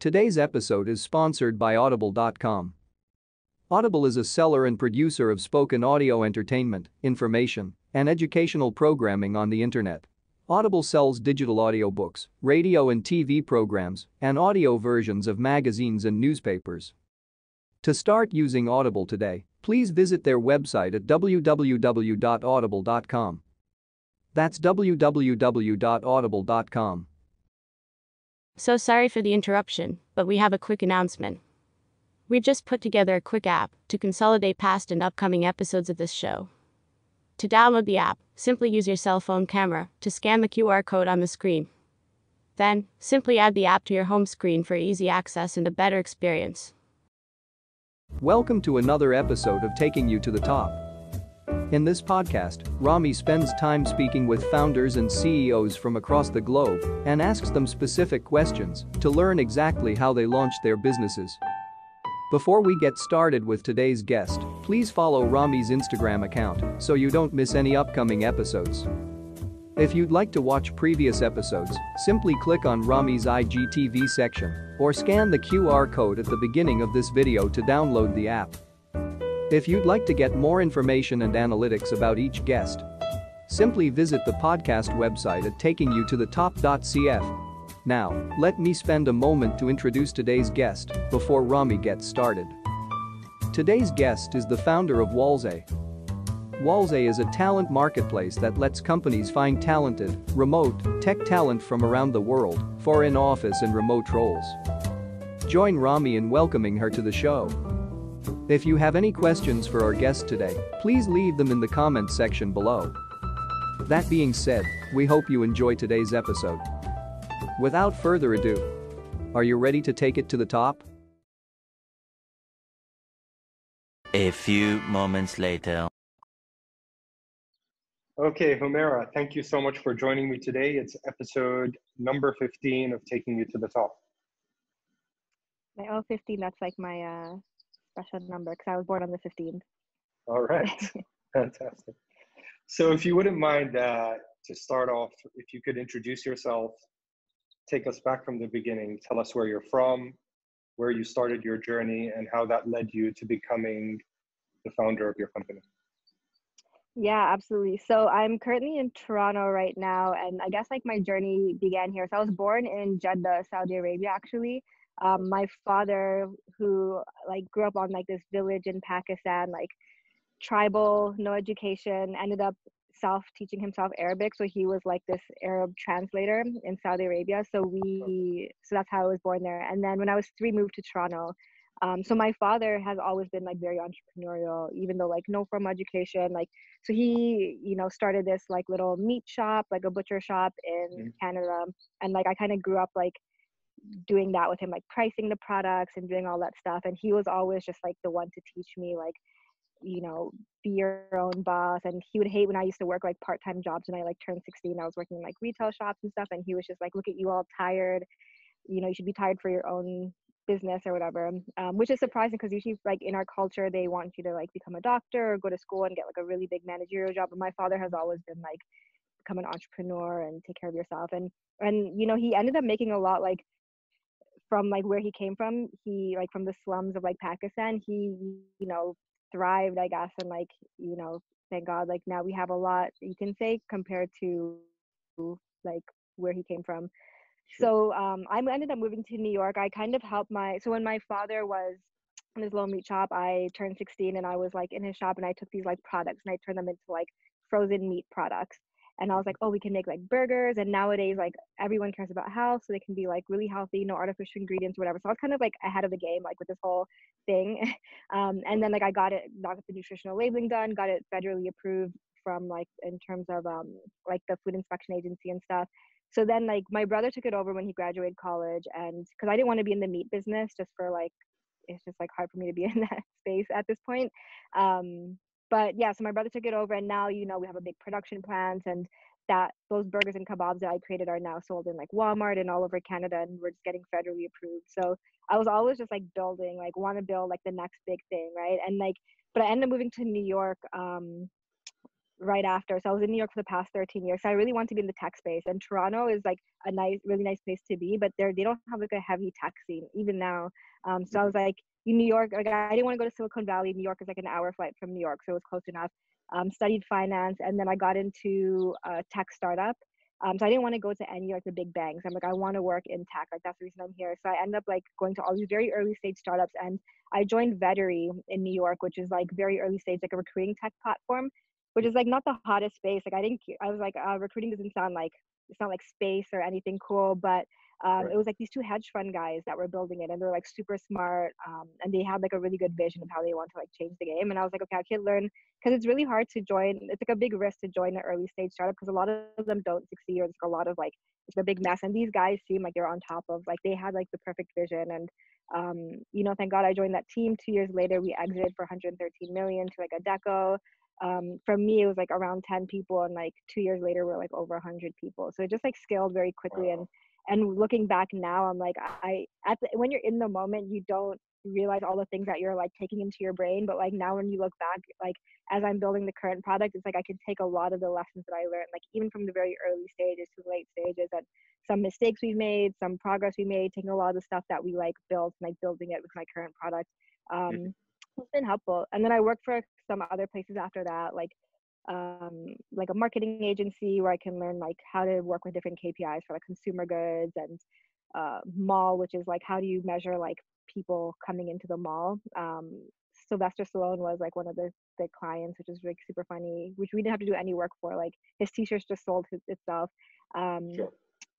Today's episode is sponsored by Audible.com. Audible is a seller and producer of spoken audio entertainment, information, and educational programming on the internet. Audible sells digital audiobooks, radio and TV programs, and audio versions of magazines and newspapers. To start using Audible today, please visit their website at www.audible.com. That's www.audible.com. So sorry for the interruption, but we have a quick announcement. We've just put together a quick app to consolidate past and upcoming episodes of this show. To download the app, simply use your cell phone camera to scan the QR code on the screen. Then, simply add the app to your home screen for easy access and a better experience. Welcome to another episode of Taking You to the Top. In this podcast, Rami spends time speaking with founders and CEOs from across the globe and asks them specific questions to learn exactly how they launched their businesses. Before we get started with today's guest, please follow Rami's Instagram account so you don't miss any upcoming episodes. If you'd like to watch previous episodes, simply click on Rami's IGTV section or scan the QR code at the beginning of this video to download the app. If you'd like to get more information and analytics about each guest, simply visit the podcast website at takingyoutoTheTop.cf. Now, let me spend a moment to introduce today's guest before Rami gets started. Today's guest is the founder of Walze. Walze is a talent marketplace that lets companies find talented, remote, tech talent from around the world for in-office and remote roles. Join Rami in welcoming her to the show. If you have any questions for our guest today, please leave them in the comments section below. That being said, we hope you enjoy today's episode. Without further ado, are you ready to take it to the top? A few moments later. Okay, Humera, thank you so much for joining me today. It's episode number 15 of Taking You to the Top. My oh, 15, that's like my uh, special number because I was born on the 15th. All right, fantastic. So, if you wouldn't mind uh, to start off, if you could introduce yourself, take us back from the beginning, tell us where you're from, where you started your journey, and how that led you to becoming the founder of your company. Yeah, absolutely. So I'm currently in Toronto right now, and I guess like my journey began here. So I was born in Jeddah, Saudi Arabia, actually. Um, my father, who like grew up on like this village in Pakistan, like tribal, no education, ended up self teaching himself Arabic. So he was like this Arab translator in Saudi Arabia. So we, so that's how I was born there. And then when I was three, moved to Toronto. Um, so my father has always been like very entrepreneurial, even though like no formal education. Like, so he, you know, started this like little meat shop, like a butcher shop in mm Canada. And like I kind of grew up like doing that with him, like pricing the products and doing all that stuff. And he was always just like the one to teach me like you know, be your own boss. And he would hate when I used to work like part time jobs when I like turned 16. I was working in like retail shops and stuff. And he was just like, look at you all tired. You know, you should be tired for your own business or whatever, um, which is surprising because usually like in our culture, they want you to like become a doctor or go to school and get like a really big managerial job. But my father has always been like, become an entrepreneur and take care of yourself. And, and, you know, he ended up making a lot like, from like where he came from he like from the slums of like pakistan he you know thrived i guess and like you know thank god like now we have a lot you can say compared to like where he came from sure. so um i ended up moving to new york i kind of helped my so when my father was in his little meat shop i turned 16 and i was like in his shop and i took these like products and i turned them into like frozen meat products and I was like, oh, we can make like burgers. And nowadays, like everyone cares about health, so they can be like really healthy, no artificial ingredients, or whatever. So I was kind of like ahead of the game, like with this whole thing. um, and then like I got it, got the nutritional labeling done, got it federally approved from like in terms of um like the food inspection agency and stuff. So then like my brother took it over when he graduated college, and because I didn't want to be in the meat business, just for like it's just like hard for me to be in that space at this point. Um, but yeah, so my brother took it over, and now you know we have a big production plant, and that those burgers and kebabs that I created are now sold in like Walmart and all over Canada, and we're just getting federally approved. So I was always just like building, like want to build like the next big thing, right? And like, but I ended up moving to New York um, right after. So I was in New York for the past 13 years. So I really want to be in the tech space. And Toronto is like a nice, really nice place to be, but there they don't have like a heavy tech scene even now. Um, so I was like, New York, like I didn't want to go to Silicon Valley. New York is like an hour flight from New York, so it was close enough. Um, studied finance, and then I got into a tech startup. Um, so I didn't want to go to any like the big banks. I'm like, I want to work in tech. Like that's the reason I'm here. So I ended up like going to all these very early stage startups, and I joined Vettery in New York, which is like very early stage, like a recruiting tech platform which is like not the hottest space. Like I didn't, I was like, uh, recruiting doesn't sound like it's not like space or anything cool, but um, right. it was like these two hedge fund guys that were building it, and they're like super smart, um, and they had like a really good vision of how they want to like change the game. And I was like, okay, I can learn because it's really hard to join. It's like a big risk to join an early stage startup because a lot of them don't succeed, or it's a lot of like it's a big mess. And these guys seem like they're on top of like they had like the perfect vision, and um, you know, thank God I joined that team. Two years later, we exited for 113 million to like Adecco um, for me it was like around 10 people and like two years later we're like over 100 people so it just like scaled very quickly wow. and and looking back now i'm like i at the, when you're in the moment you don't realize all the things that you're like taking into your brain but like now when you look back like as i'm building the current product it's like i can take a lot of the lessons that i learned like even from the very early stages to the late stages and some mistakes we've made some progress we made taking a lot of the stuff that we like built like building it with my current product um, mm-hmm it's been helpful. And then I worked for some other places after that, like um, like a marketing agency where I can learn like how to work with different KPIs for like consumer goods and uh, mall, which is like how do you measure like people coming into the mall. Um, Sylvester Stallone was like one of the, the clients, which is like super funny, which we didn't have to do any work for. Like his t-shirts just sold his, itself. Um, sure.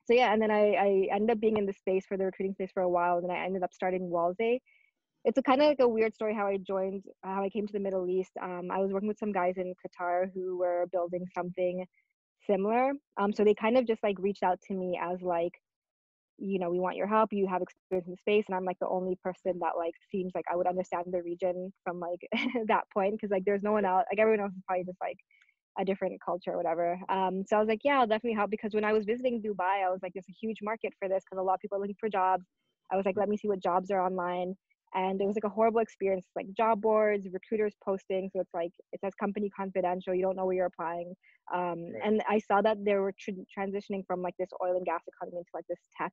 So yeah, and then I, I ended up being in the space for the recruiting space for a while, and then I ended up starting Walze, it's a kind of like a weird story how I joined, how I came to the Middle East. Um, I was working with some guys in Qatar who were building something similar. Um, so they kind of just like reached out to me as like, you know, we want your help. You have experience in the space, and I'm like the only person that like seems like I would understand the region from like that point because like there's no one else. Like everyone else is probably just like a different culture or whatever. Um, so I was like, yeah, I'll definitely help because when I was visiting Dubai, I was like, there's a huge market for this because a lot of people are looking for jobs. I was like, let me see what jobs are online and it was like a horrible experience like job boards recruiters posting so it's like it says company confidential you don't know where you're applying um, right. and i saw that they were tr- transitioning from like this oil and gas economy into like this tech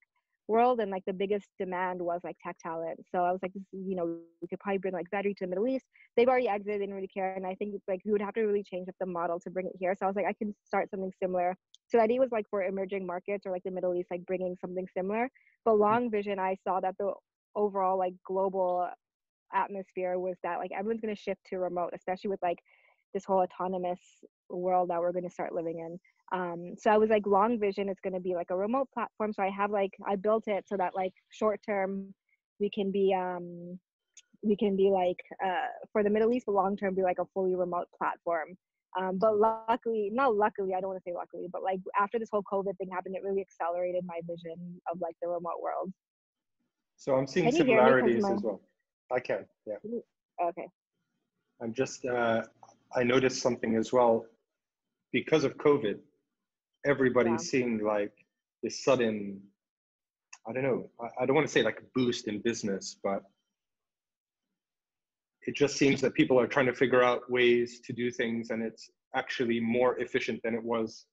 world and like the biggest demand was like tech talent. So i was like you know we could probably bring like Vettery to the middle east. They've already exited they didn't really care and i think like we would have to really change up the model to bring it here. So i was like i can start something similar. So the idea was like for emerging markets or like the middle east like bringing something similar. But mm. long vision i saw that the overall like global atmosphere was that like everyone's going to shift to remote especially with like this whole autonomous world that we're going to start living in. Um, so i was like long vision is going to be like a remote platform so i have like i built it so that like short term we can be um we can be like uh for the middle east but long term be like a fully remote platform. Um, but luckily not luckily i don't want to say luckily but like after this whole covid thing happened it really accelerated my vision of like the remote world so I'm seeing similarities as well. I can, yeah. Okay. I'm just, uh, I noticed something as well. Because of COVID, everybody's yeah. seeing like this sudden, I don't know, I, I don't want to say like a boost in business, but it just seems that people are trying to figure out ways to do things and it's actually more efficient than it was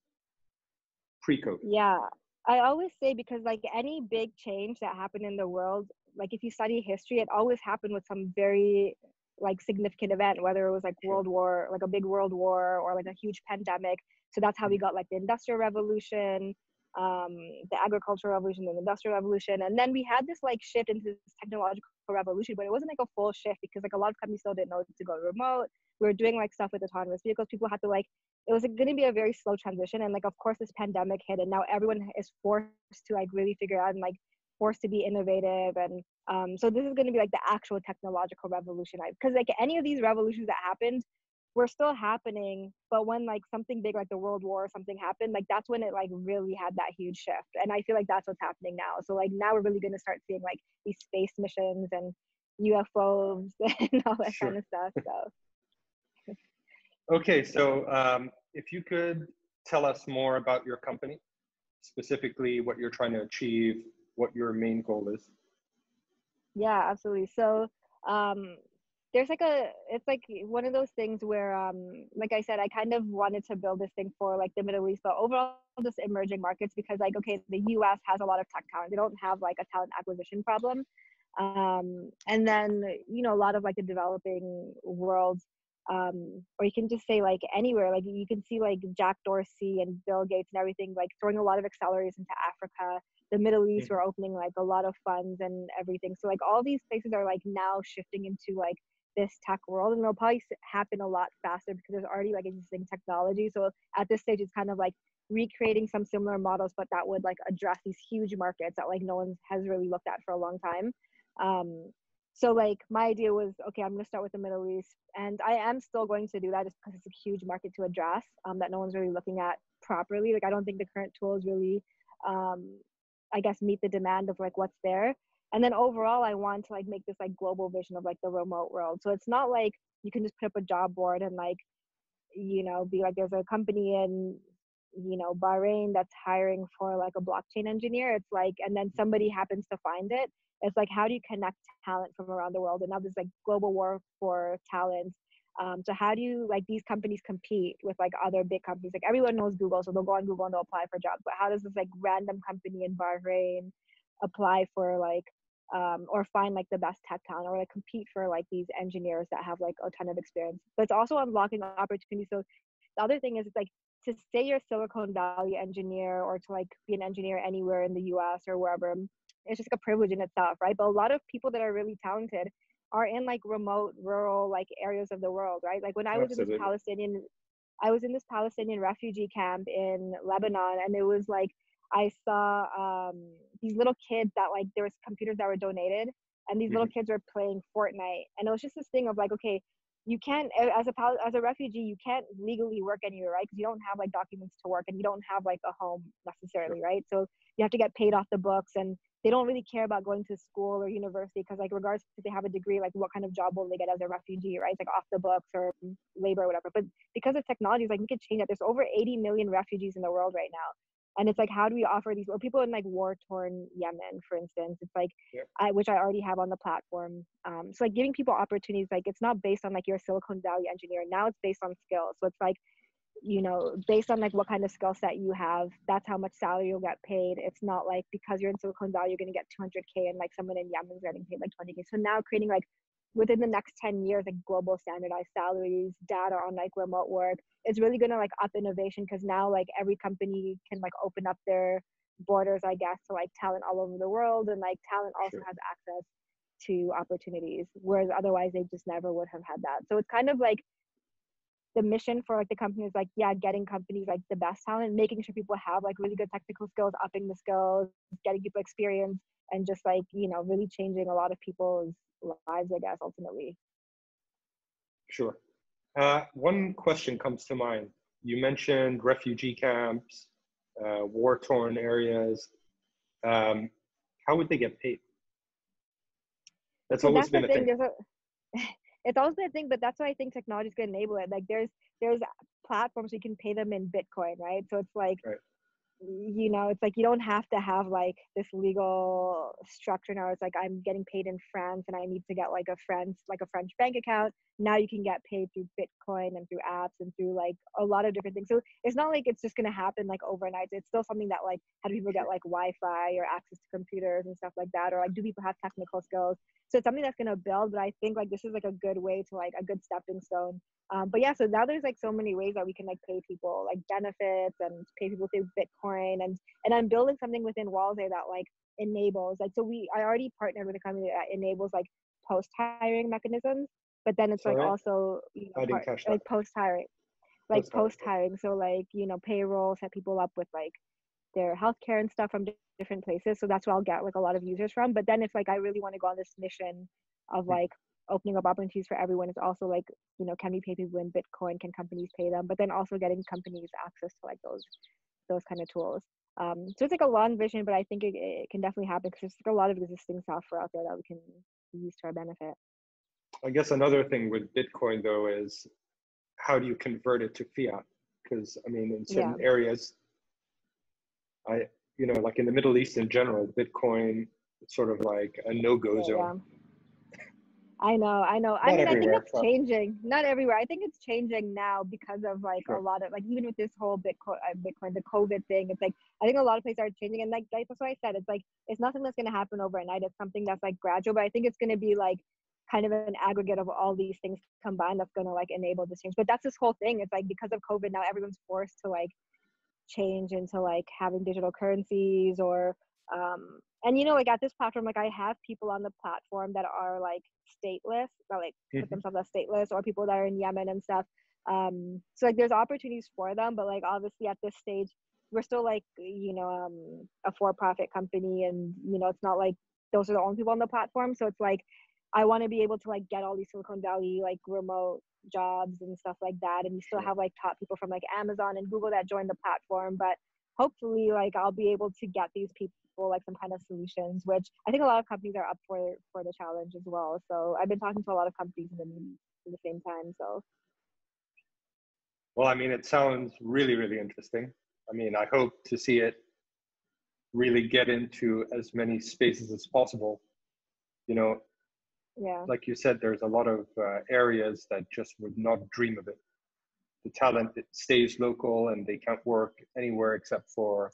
pre-COVID. Yeah, I always say because like any big change that happened in the world, like if you study history, it always happened with some very like significant event, whether it was like World War, like a big world war or like a huge pandemic. So that's how we got like the Industrial Revolution, um, the agricultural revolution, the industrial revolution, and then we had this like shift into this technological revolution, but it wasn't like a full shift because like a lot of companies still didn't know to go remote. We were doing like stuff with autonomous vehicles. People had to like it was going to be a very slow transition and like of course this pandemic hit and now everyone is forced to like really figure out and like forced to be innovative and um, so this is going to be like the actual technological revolution I because like any of these revolutions that happened were still happening but when like something big like the world war or something happened like that's when it like really had that huge shift and i feel like that's what's happening now so like now we're really going to start seeing like these space missions and ufos and all that sure. kind of stuff so Okay, so um, if you could tell us more about your company, specifically what you're trying to achieve, what your main goal is. Yeah, absolutely. So um, there's like a it's like one of those things where um like i said i kind of wanted to build this thing for like the middle east but overall just emerging markets because like okay the us has a lot of tech talent they don't have like a talent acquisition problem um and then you know a lot of like the developing world um or you can just say like anywhere like you can see like jack dorsey and bill gates and everything like throwing a lot of accelerators into africa. The middle east we're opening like a lot of funds and everything. So like all these places are like now shifting into like this tech world and it'll probably happen a lot faster because there's already like existing technology. So at this stage it's kind of like recreating some similar models but that would like address these huge markets that like no one has really looked at for a long time. Um so like my idea was okay i'm going to start with the middle east and i am still going to do that just because it's a huge market to address um, that no one's really looking at properly. Like i don't think the current tools really um i guess meet the demand of like what's there. And then overall i want to like make this like global vision of like the remote world. So it's not like you can just put up a job board and like you know be like there's a company in you know bahrain that's hiring for like a blockchain engineer it's like and then somebody happens to find it it's like how do you connect talent from around the world? And now there's like global war for talent um, so how do you like these companies compete with like other big companies? Like everyone knows google so they'll go on google and they'll apply for jobs but how does this like random company in bahrain apply for like um, or find like the best tech talent or like compete for like these engineers that have like a ton of experience? But it's also unlocking opportunities so the other thing is it's like to say you're a silicon valley engineer or to like be an engineer anywhere in the us or wherever it's just like a privilege in itself right? But a lot of people that are really talented are in like remote rural like areas of the world right? Like when i was in this palestinian i was in this palestinian refugee camp in lebanon and it was like i saw um these little kids that like there was computers that were donated and these little kids were playing fortnite and it was just this thing of like okay you can't as a as a refugee you can't legally work anywhere right? Because you don't have like documents to work and you don't have like a home necessarily right? So you have to get paid off the books and they don't really care about going to school or university because like regardless if they have a degree like what kind of job will they get as a refugee right? Like off the books or labor or whatever. But because of technology like we could change that. There's over 80 million refugees in the world right now and it's like how do we offer these or people in like war torn yemen for instance it's like Yep. I, which i already have on the platform um, so like giving people opportunities like it's not based on like you're a silicon valley engineer now it's based on skills so it's like you know based on like what kind of skill set you have that's how much salary you'll get paid it's not like because you're in silicon valley you're going to get 200k and like someone in yemen's getting paid like 20k so now creating like within the next 10 years like global standardized salaries data on like remote work it's really going to like up innovation because now like every company can like open up their borders i guess to like talent all over the world and like talent also Sure. has access to opportunities whereas otherwise they just never would have had that so it's kind of like the mission for like the company is like yeah getting companies like the best talent making sure people have like really good technical skills upping the skills getting people experience and just like you know really changing a lot of people's lives i guess ultimately Sure. Uh, one question comes to mind. You mentioned refugee camps, uh, war torn areas. Um, how would they get paid? That's so always that's been the a thing thing. a it's always been a thing but that's why i think technology is going to enable it like there's there's platforms you can pay them in bitcoin right so it's like Right. You know it's like you don't have to have like this legal structure. Now it's like i'm getting paid in france and i need to get like a french like a french bank account. Now you can get paid through bitcoin and through apps and through like a lot of different things. So it's not like it's just to happen like overnight. It's still something that like how do people get like wi-fi or access to computers and stuff like that? Or like do people have technical skills? So it's something that's to build but i think like this is like a good way to like a good stepping stone. Um, but yeah so now there's like so many ways that we can like pay people like benefits and pay people through bitcoin and and i'm building something within there that like enables like so we i already partnered with a company that enables like post hiring mechanisms but then it's like also you know part- like post hiring like Post-hiring, so like you know payroll set people up with like their healthcare and stuff from different places. So that's where i'll get like a lot of users from. But then if like i really want to go on this mission of Mhm. like opening up opportunities for everyone it's also like you know can we pay people in bitcoin? Can companies pay them? But then also getting companies access to like those those kind of tools um so it's like a long vision but i think it, it can definitely happen because there's like a lot of existing software out there that we can use to our benefit I guess another thing with Bitcoin though is how do you convert it to fiat? Because I mean, in certain areas, I you know, like in the Middle East in general, Bitcoin is sort of like a no-go Yeah, zone. I know, I know. I mean, I think it's but- changing. Not everywhere. I think it's changing now because of like Sure. a lot of like even with this whole Bitcoin, uh, Bitcoin, the COVID thing. It's like I think a lot of places are changing, and like like, that's what I said. It's like it's nothing that's going to happen overnight. It's something that's like gradual, but I think it's going to be like kind of an aggregate of all these things combined that's going to like enable this change. But that's this whole thing. It's like because of COVID now, everyone's forced to like change into like having digital currencies or um and you know like at this platform like i have people on the platform that are like stateless that like put Mhm. themselves as stateless or people that are in yemen and stuff. Um so like there's opportunities for them but like obviously at this stage we're still like you know um a for-profit company and you know it's not like those are the only people on the platform. So it's like i want to be able to like get all these silicon valley like remote jobs and stuff like that. And we still have like top people from like amazon and google that join the platform but hopefully like i'll be able to get these people like some kind of solutions which i think a lot of companies are up for for the challenge as well so i've been talking to a lot of companies in the, the same time so Well, I mean, it sounds really, really interesting. I mean, I hope to see it really get into as many spaces as possible. You know, yeah like you said, there's a lot of uh, areas that just would not dream of it. The talent stays local and they can't work anywhere except for,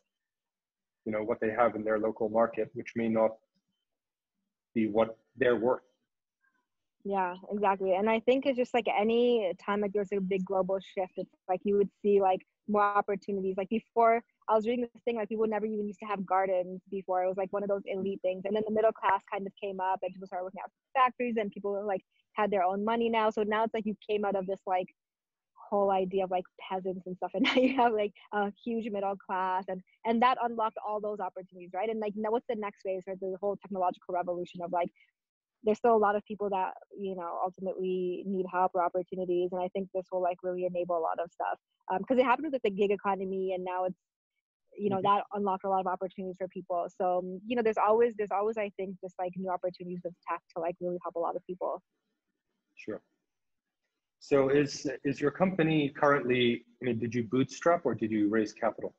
you know, what they have in their local market, which may not be what they're worth. Yeah, exactly. And I think it's just like any time like there's a big global shift, it's like you would see like more opportunities. Like before I was reading this thing, like people never even used to have gardens before. It was like one of those elite things. And then the middle class kind of came up and people started working out factories and people like had their own money now. So now it's like you came out of this like whole idea of like peasants and stuff and now you have like a huge middle class and and that unlocked all those opportunities right and like now what's the next phase for the whole technological revolution of like there's still a lot of people that you know ultimately need help or opportunities and i think this will like really enable a lot of stuff because it happened with the gig economy and now it's you know Mhm. that unlocked a lot of opportunities for people so um, you know there's always there's always i think just like new opportunities with tech to like really help a lot of people Sure. So is is your company currently? I mean, did you bootstrap or did you raise capital?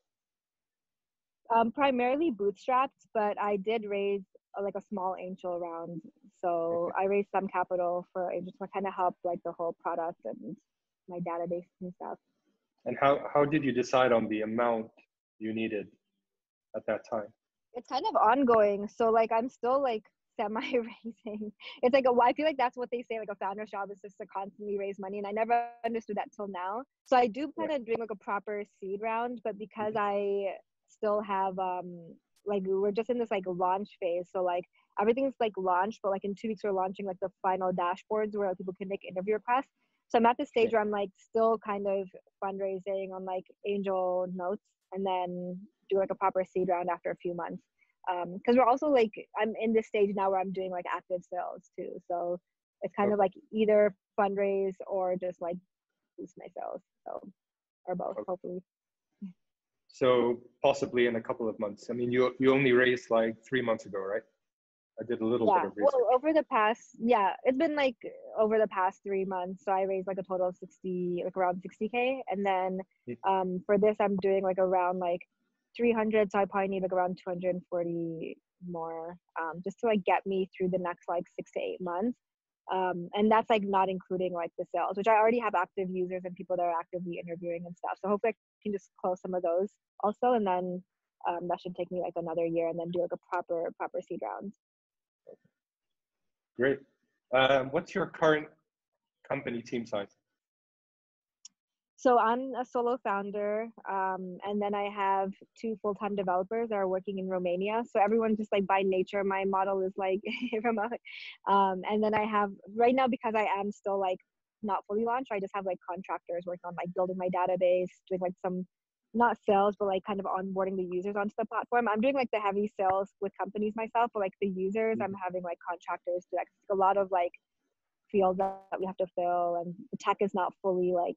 um primarily bootstrapped but i did raise uh, like a small angel round so i raised some capital for angels to kind of help like the whole product and my database and stuff And how how did you decide on the amount you needed at that time? it's kind of ongoing. So like I'm still like semi raising. It's like a, I feel like that's what they say. Like a founder's job is just to constantly raise money, and I never understood that till now. So I do plan on doing like a proper seed round, but because I still have um like we're just in this like launch phase, so like everything's like launched, but like in two weeks we're launching like the final dashboards where people can make interview requests. So I'm at the stage where I'm like still kind of fundraising on like angel notes and then do like a proper seed round after a few months. Um, because we're also like I'm in this stage now where I'm doing like active sales too. So it's kind of like either fundraise or just like boost my sales. So or both, Okay. hopefully. So possibly in a couple of months. I mean, you you only raised like three months ago, right? I did a little Yeah. bit of research. Well, over the past, yeah, it's been like over the past three months. So I raised like a total of 60, like around 60K. And then Mm. um, for this, I'm doing like around like 300. So I probably need like around 240 more um, just to like get me through the next like six to eight months. Um, and that's like not including like the sales, which I already have active users and people that are actively interviewing and stuff. So hopefully I can just close some of those also. And then um, that should take me like another year and then do like a proper, proper seed round. Great. Um, what's your current company team size? So I'm a solo founder, um, and then I have two full-time developers that are working in Romania. So everyone just like by nature, my model is like. Um, and then I have right now because I am still like not fully launched. I just have like contractors working on like building my database, doing like some not sales, but like kind of onboarding the users onto the platform. I'm doing like the heavy sales with companies myself, but like the users, I'm having like contractors do like a lot of like fields that we have to fill, and the tech is not fully like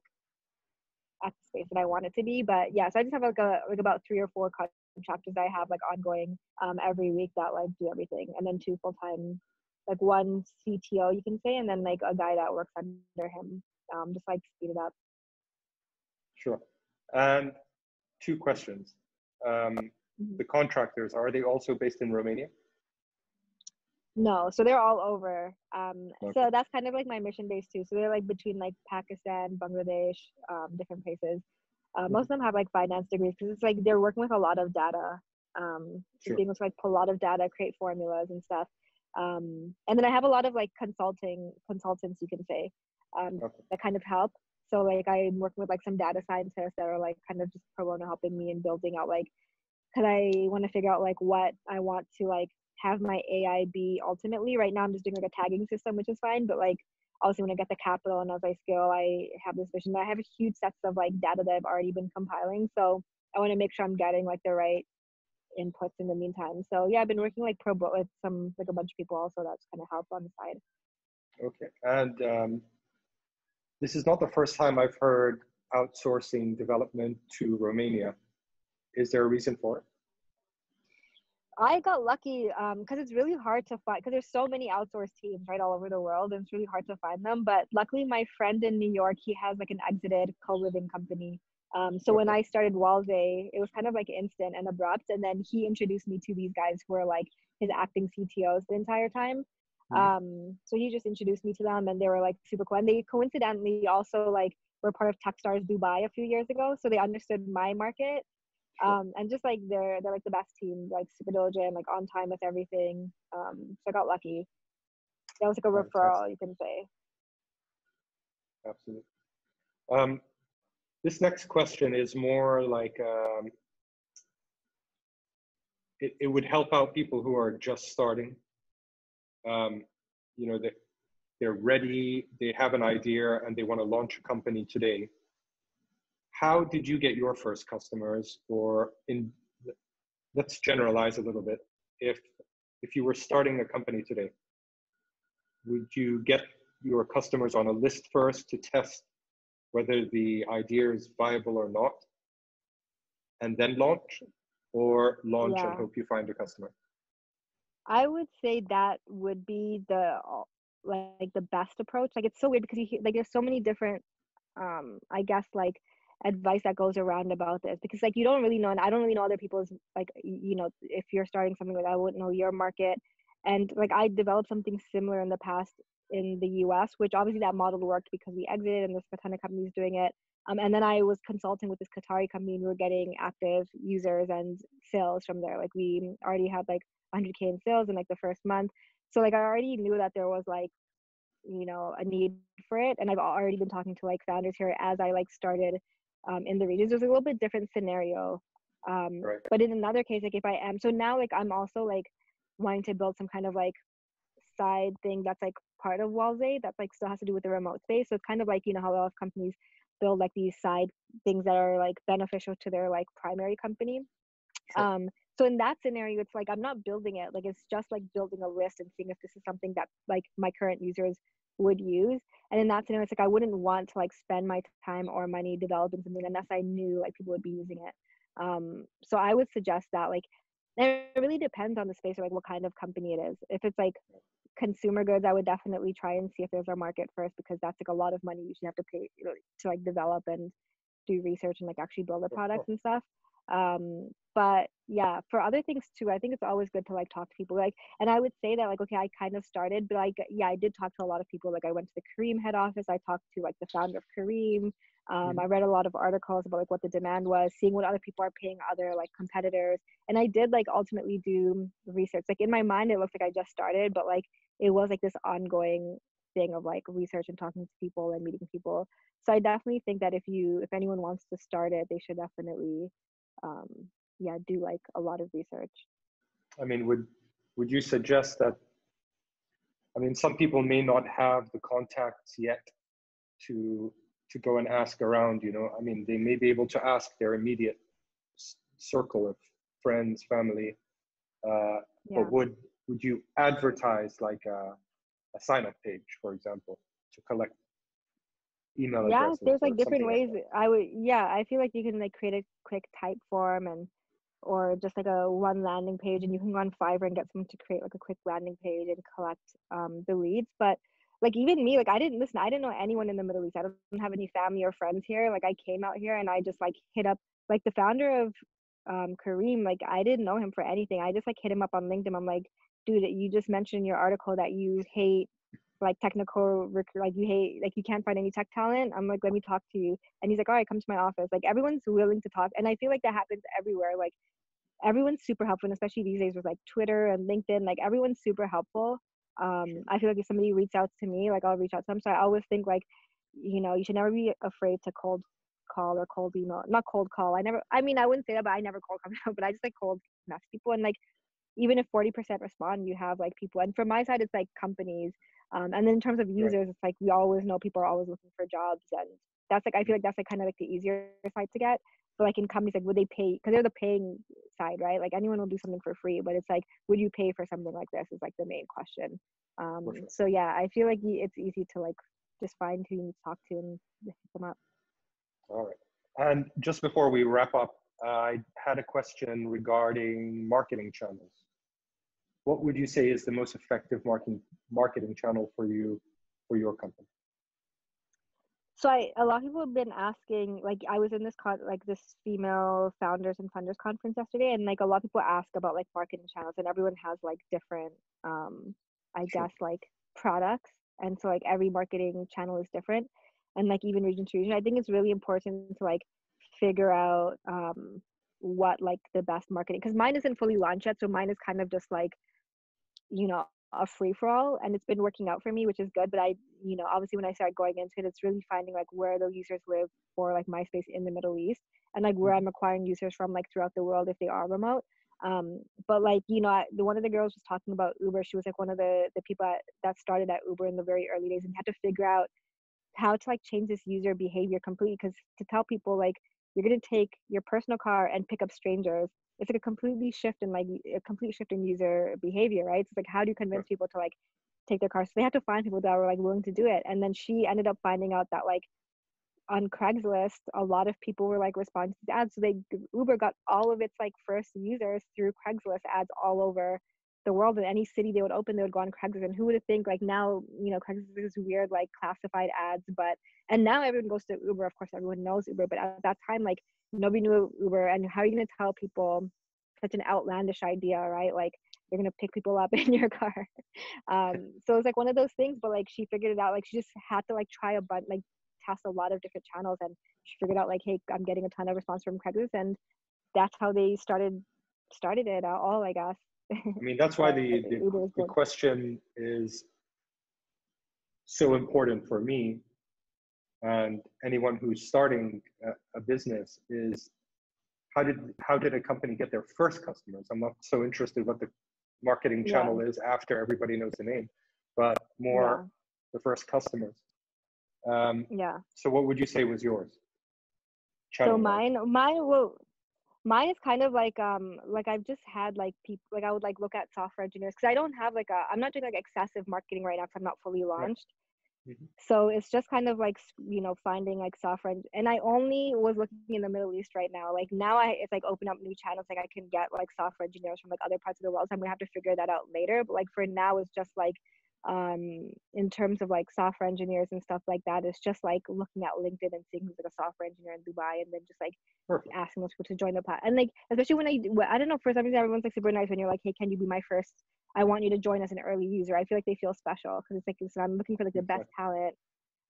at the space that I want it to be. But yeah, so I just have like a like about three or four contractors that I have like ongoing um, every week that like do everything, and then two full time, like one CTO you can say, and then like a guy that works under him, um, just like speed it up. Sure. And two questions. Um, Mhm. the contractors, are they also based in Romania? No, so they're all over. Um, Okay. so that's kind of like my mission base too. So they're like between like Pakistan, Bangladesh, um, different places. Uh, most of them have like finance degrees because it's like they're working with a lot of data. Um, Sure. being able to like pull a lot of data, create formulas and stuff. Um, and then I have a lot of like consulting consultants, you can say, um, Okay. that kind of help. So like I'm working with like some data scientists that are like kind of just pro bono helping me and building out like, cause I want to figure out like what I want to like have my AI be ultimately. Right now I'm just doing like a tagging system, which is fine, but like also when I get the capital and as I scale, I have this vision. I have a huge sets of like data that I've already been compiling. So I want to make sure I'm getting like the right inputs in the meantime. So yeah, I've been working like pro with some like a bunch of people also that's kind of help on the side. Okay. And um, this is not the first time I've heard outsourcing development to Romania. Is there a reason for it? I got lucky because it's really hard to find because there's so many outsourced teams right all over the world and it's really hard to find them. But luckily, my friend in New York, he has like an exited co-living company. Um, so when I started Walze, it was kind of like instant and abrupt. And then he introduced me to these guys who were like his acting CTOs the entire time. Mhm. Um, so he just introduced me to them and they were like super cool. And they coincidentally also like were part of Techstars Dubai a few years ago. So they understood my market. Um, and just like they're they're like the best team, like super diligent, like on time with everything. Um, so I got lucky. That was like a referral, you can say. Absolutely. Um, this next question is more like um, it, it would help out people who are just starting. Um, you know, they, they're ready, they have an idea, and they want to launch a company today. How did you get your first customers? Or in let's generalize a little bit. If if you were starting a company today, would you get your customers on a list first to test whether the idea is viable or not, and then launch, or launch and hope you find a customer? I would say that would be the like the best approach. Like it's so weird because you hear, like there's so many different um I guess like advice that goes around about this because like you don't really know and I don't really know other people's like you know if you're starting something like I wouldn't know your market. And like I developed something similar in the past in the US which obviously that model worked because we exited and a ton of companies doing it. Um, and then I was consulting with this Qatari company and we were getting active users and sales from there. Like we already had like 100k in sales in like the first month. So like i already knew that there was like you know a need for it. And i've already been talking to like founders here as i like started um, in the regions it was a little bit different scenario um, Right. but in another case like if i am so now like i'm also like wanting to build some kind of like side thing that's like part of Walze that like still has to do with the remote space so it's kind of like you know how a lot of companies build like these side things that are like beneficial to their like primary company Sure. um so in that scenario it's like i'm not building it like it's just like building a list and seeing if this is something that like my current users would use. And in that scenario it's like i wouldn't want to like spend my time or money developing something unless i knew like people would be using it. Um so i would suggest that like it really depends on the space or like what kind of company it is. If it's like consumer goods i would definitely try and see if there's a market first because that's like a lot of money you should have to pay you know, to like develop and do research and like actually build the products and stuff um but yeah for other things too i think it's always good to like talk to people like and i would say that like okay i kind of started but like yeah i did talk to a lot of people like i went to the Careem head office i talked to like the founder of Careem um, i read a lot of articles about like what the demand was seeing what other people are paying other like competitors and i did like ultimately do research like in my mind it looks like i just started but like it was like this ongoing thing of like research and talking to people and meeting people so i definitely think that if you if anyone wants to start it they should definitely um yeah do like a lot of research I mean, would would you suggest that? I mean, some people may not have the contacts yet to to go and ask around. You know, I mean, they may be able to ask their immediate s- circle of friends, family. Uh, yeah But would would you advertise like a, a sign up page, for example, to collect email yeah there's like different ways i would yeah i feel like you can like create a quick type form and or just like a one landing page and you can go on fiverr and get someone to create like a quick landing page and collect um, the leads. But like even me like i didn't listen i didn't know anyone in the middle east. I don't have any family or friends here. Like i came out here and i just like hit up like the founder of um Careem like i didn't know him for anything. I just like hit him up on linkedin. I'm like dude, you just mentioned in your article that you hate like technical rec- like you hate like you can't find any tech talent i'm like let me talk to you. And he's like all right come to my office. Like everyone's willing to talk and i feel like that happens everywhere like everyone's super helpful and especially these days with like twitter and linkedin like everyone's super helpful. Um i feel like if somebody reaches out to me like i'll reach out to them. So i always think like you know you should never be afraid to cold call or cold email not cold call i never i mean i wouldn't say that but i never cold call but i just like cold mess people. And like even if 40% respond you have like people. And from my side it's like companies um, and then in terms of users right. it's like we always know people are always looking for jobs and that's like i feel like that's like kind of like the easier side to get. But like in companies like would they pay because they're the paying side right? Like anyone will do something for free but it's like would you pay for something like this is like the main question. Um sure. so yeah i feel like it's easy to like just find who you need to talk to and hit them up. All right. And just before we wrap up uh, i had a question regarding marketing channels what would you say is the most effective marketing marketing channel for you for your company so I, a lot of people have been asking like i was in this con like this female founders and funders conference yesterday and like a lot of people ask about like marketing channels and everyone has like different um i sure. guess like products and so like every marketing channel is different and like even region to region i think it's really important to like figure out um what like the best marketing because mine isn't fully launched yet so mine is kind of just like you know a free for all and it's been working out for me which is good but i you know obviously when i started going into it it's really finding like where those users live for like myspace in the middle east and like where mm-hmm. i'm acquiring users from like throughout the world if they are remote um but like you know I, the one of the girls was talking about uber she was like one of the the people at, that started at uber in the very early days and had to figure out how to like change this user behavior completely because to tell people like you're going to take your personal car and pick up strangers it's like a completely shift in like a complete shift in user behavior, right? It's like how do you convince people to like take their cars? So they had to find people that were like willing to do it. And then she ended up finding out that like on Craigslist, a lot of people were like responding to ads. So they Uber got all of its like first users through Craigslist ads all over the world. In any city they would open, they would go on Craigslist. And who would have think like now, you know, Craigslist is weird like classified ads, but and now everyone goes to Uber. Of course, everyone knows Uber, but at that time, like nobody knew Uber, and how are you going to tell people such an outlandish idea, right? Like you're going to pick people up in your car. Um, so it's like one of those things, but like she figured it out. Like she just had to like try a bunch, like test a lot of different channels, and she figured out like, hey, I'm getting a ton of response from Craigslist, and that's how they started started it all, I guess. I mean, that's why the, the, the question is so important for me. And anyone who's starting a, a, business is how did how did a company get their first customers? I'm not so interested what the marketing channel yeah. is after everybody knows the name but more yeah. the first customers. Um, yeah. so what would you say was yours? Channel so mine mine well mine is kind of like um like i've just had like people like i would like look at software engineers because i don't have like a i'm not doing like excessive marketing right now because i'm not fully launched Mm-hmm. So it's just kind of like you know finding like software, and I only was looking in the Middle East right now. Like now, I it's like open up new channels. Like I can get like software engineers from like other parts of the world. So I'm gonna have to figure that out later. But like for now, it's just like um in terms of like software engineers and stuff like that. It's just like looking at LinkedIn and seeing who's like a software engineer in Dubai, and then just like Perfect. asking those people to join the pod. And like especially when I I don't know for some reason everyone's like super nice when you're like, hey, can you be my first I want you to join as an early user. I feel like they feel special because it's like so I'm looking for like the best talent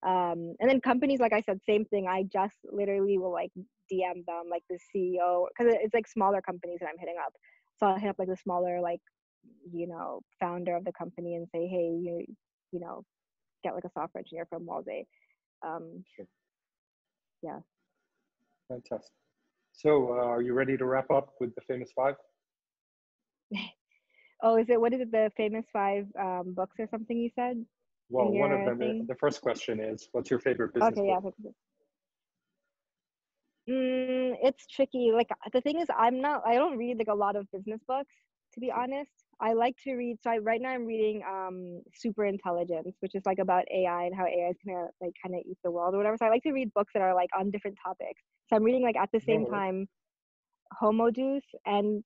um, and then companies like i said same thing i just literally will like dm them like the ceo because it's like smaller companies that i'm hitting up so i'll hit up like the smaller like you know founder of the company and say hey you you know get like a software engineer from walde um, sure. yeah fantastic so uh, are you ready to wrap up with the famous five oh is it what is it the famous five um, books or something you said well, one of them, thing? the first question is, what's your favorite business okay, book? Yeah. Mm, it's tricky. Like the thing is, I'm not. I don't read like a lot of business books, to be honest. I like to read. So I, right now, I'm reading um, Super Intelligence, which is like about AI and how AI is gonna like kind of eat the world or whatever. So I like to read books that are like on different topics. So I'm reading like at the same time, Homo Deus and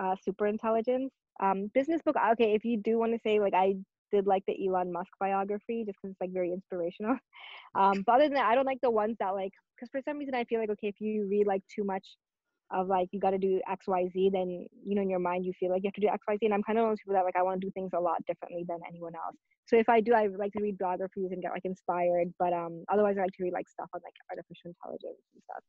uh, Super Intelligence. Um, business book. Okay, if you do want to say like I did like the Elon Musk biography just because it's like very inspirational. Um, but other than that, I don't like the ones that like because for some reason I feel like okay if you read like too much of like you got to do X Y Z, then you know in your mind you feel like you have to do X Y Z. And I'm kind of one of those people that like I want to do things a lot differently than anyone else. So if I do, I like to read biographies and get like inspired. But um, otherwise I like to read like stuff on like artificial intelligence and stuff.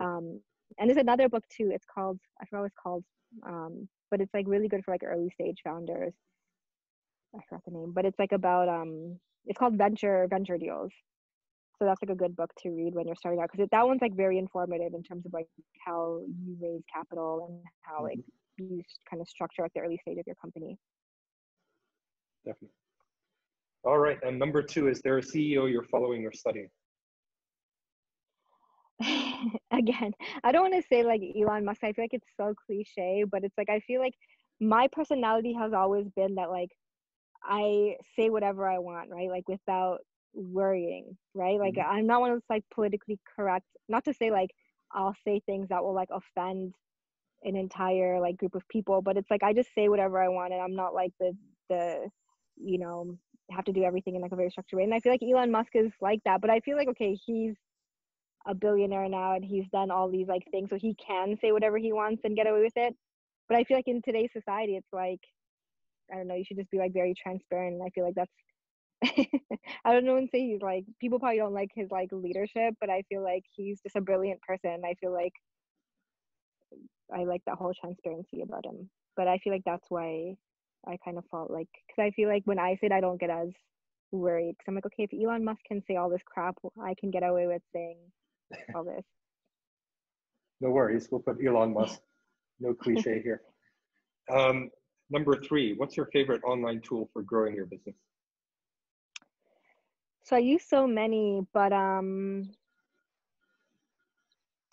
Um, and there's another book too. It's called I forgot what it's called. Um, but it's like really good for like early stage founders. I forgot the name, but it's like about um, it's called Venture Venture Deals so that's like a good book to read when you're starting out because that one's like very informative in terms of like how you raise capital and how like mm-hmm. you kind of structure at the early stage of your company. Definitely. All right and number two is there a ceo you're following or studying? Again i don't want to say like elon musk i feel like it's so cliche but it's like i feel like my personality has always been that like i say whatever i want right? Like without worrying, right? Like mm-hmm. I'm not one of those like politically correct, not to say like I'll say things that will like offend an entire like group of people, but it's like I just say whatever I want and I'm not like the the you know have to do everything in like a very structured way. And I feel like Elon Musk is like that, but I feel like okay, he's a billionaire now and he's done all these like things so he can say whatever he wants and get away with it. But I feel like in today's society it's like I don't know, you should just be like very transparent and I feel like that's I don't know and say he's like people probably don't like his like leadership, but I feel like he's just a brilliant person. I feel like I like that whole transparency about him. But I feel like that's why I kind of felt like because I feel like when I say it, I don't get as worried because I'm like, okay, if Elon Musk can say all this crap, I can get away with saying all this. no worries, we'll put Elon Musk. No cliche here. Um, number three, what's your favorite online tool for growing your business? So I use so many, but um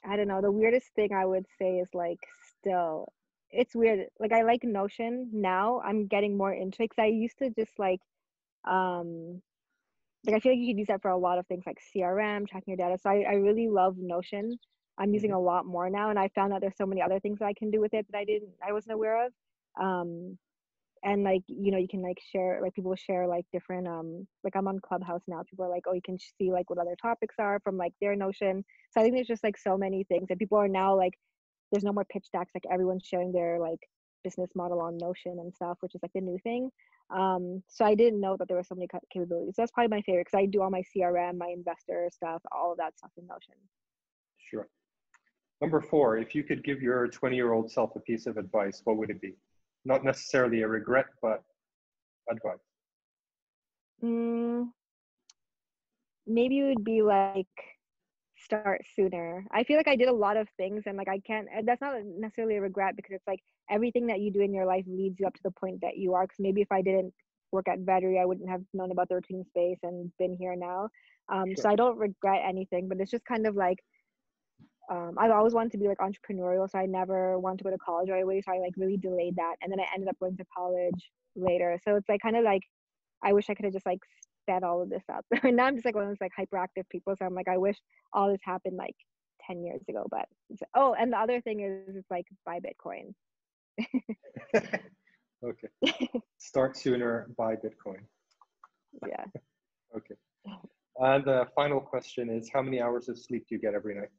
I don't know. The weirdest thing I would say is like still it's weird. Like I like Notion now. I'm getting more into it because I used to just like um like I feel like you could use that for a lot of things like CRM, tracking your data. So I, I really love Notion. I'm using mm-hmm. a lot more now and I found out there's so many other things that I can do with it that I didn't I wasn't aware of. Um and like you know you can like share like people share like different um like i'm on clubhouse now people are like oh you can see like what other topics are from like their notion. So i think there's just like so many things and people are now like there's no more pitch decks like everyone's sharing their like business model on notion and stuff which is like the new thing. Um so i didn't know that there were so many capabilities. So that's probably my favorite because i do all my crm my investor stuff all of that stuff in notion. Sure. Number four if you could give your 20 year old self a piece of advice what would it be not necessarily a regret, but advice? Mm, maybe it would be like start sooner. I feel like I did a lot of things and like I can't, that's not necessarily a regret because it's like everything that you do in your life leads you up to the point that you are. Because maybe if I didn't work at Vettery, I wouldn't have known about the rotating space and been here now. Um, sure. So I don't regret anything, but it's just kind of like um, I've always wanted to be like entrepreneurial, so I never wanted to go to college right away. So I like really delayed that, and then I ended up going to college later. So it's like kind of like I wish I could have just like sped all of this up. and now I'm just like one of those like hyperactive people. So I'm like I wish all this happened like ten years ago. But oh, and the other thing is it's like buy Bitcoin. okay. Start sooner, buy Bitcoin. Yeah. okay. And the final question is how many hours of sleep do you get every night?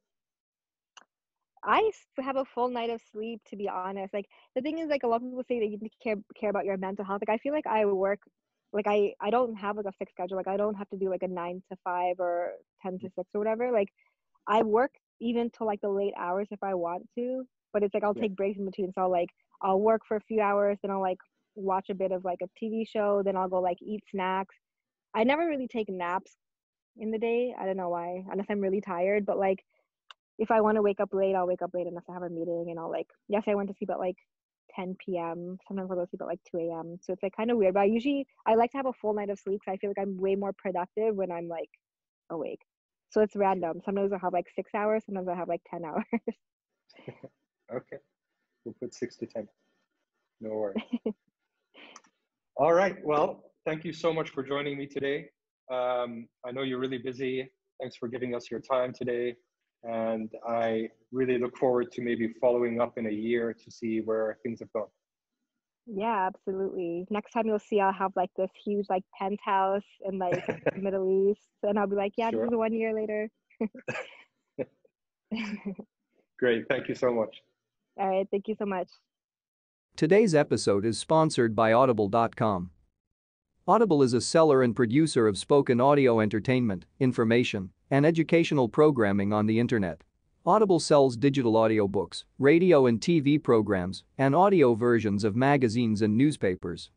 I have a full night of sleep, to be honest. Like the thing is, like a lot of people say that you need to care care about your mental health. Like I feel like I work, like I I don't have like a fixed schedule. Like I don't have to do like a nine to five or ten to mm. six or whatever. Like I work even till like the late hours if I want to. But it's like I'll yeah. take breaks in between. So I'll like I'll work for a few hours, then I'll like watch a bit of like a TV show, then I'll go like eat snacks. I never really take naps in the day. I don't know why, unless I'm really tired. But like if I want to wake up late, I'll wake up late unless I have a meeting and I'll like, yes, I went to sleep at like 10 p.m. Sometimes I'll go to sleep at like 2 a.m. So it's like kind of weird, but I usually, I like to have a full night of sleep because I feel like I'm way more productive when I'm like awake. So it's random. Sometimes I'll have like six hours, sometimes I'll have like 10 hours. okay. We'll put six to 10. No worries. All right. Well, thank you so much for joining me today. Um, I know you're really busy. Thanks for giving us your time today. And I really look forward to maybe following up in a year to see where things have gone. Yeah, absolutely. Next time you'll see, I'll have like this huge like penthouse in like Middle East, and I'll be like, yeah, sure. this is one year later. Great. Thank you so much. All right. Thank you so much. Today's episode is sponsored by Audible.com. Audible is a seller and producer of spoken audio entertainment, information, and educational programming on the internet. Audible sells digital audiobooks, radio and TV programs, and audio versions of magazines and newspapers.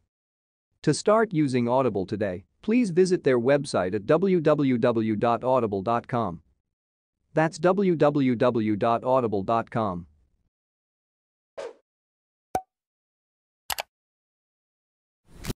To start using Audible today, please visit their website at www.audible.com. That's www.audible.com.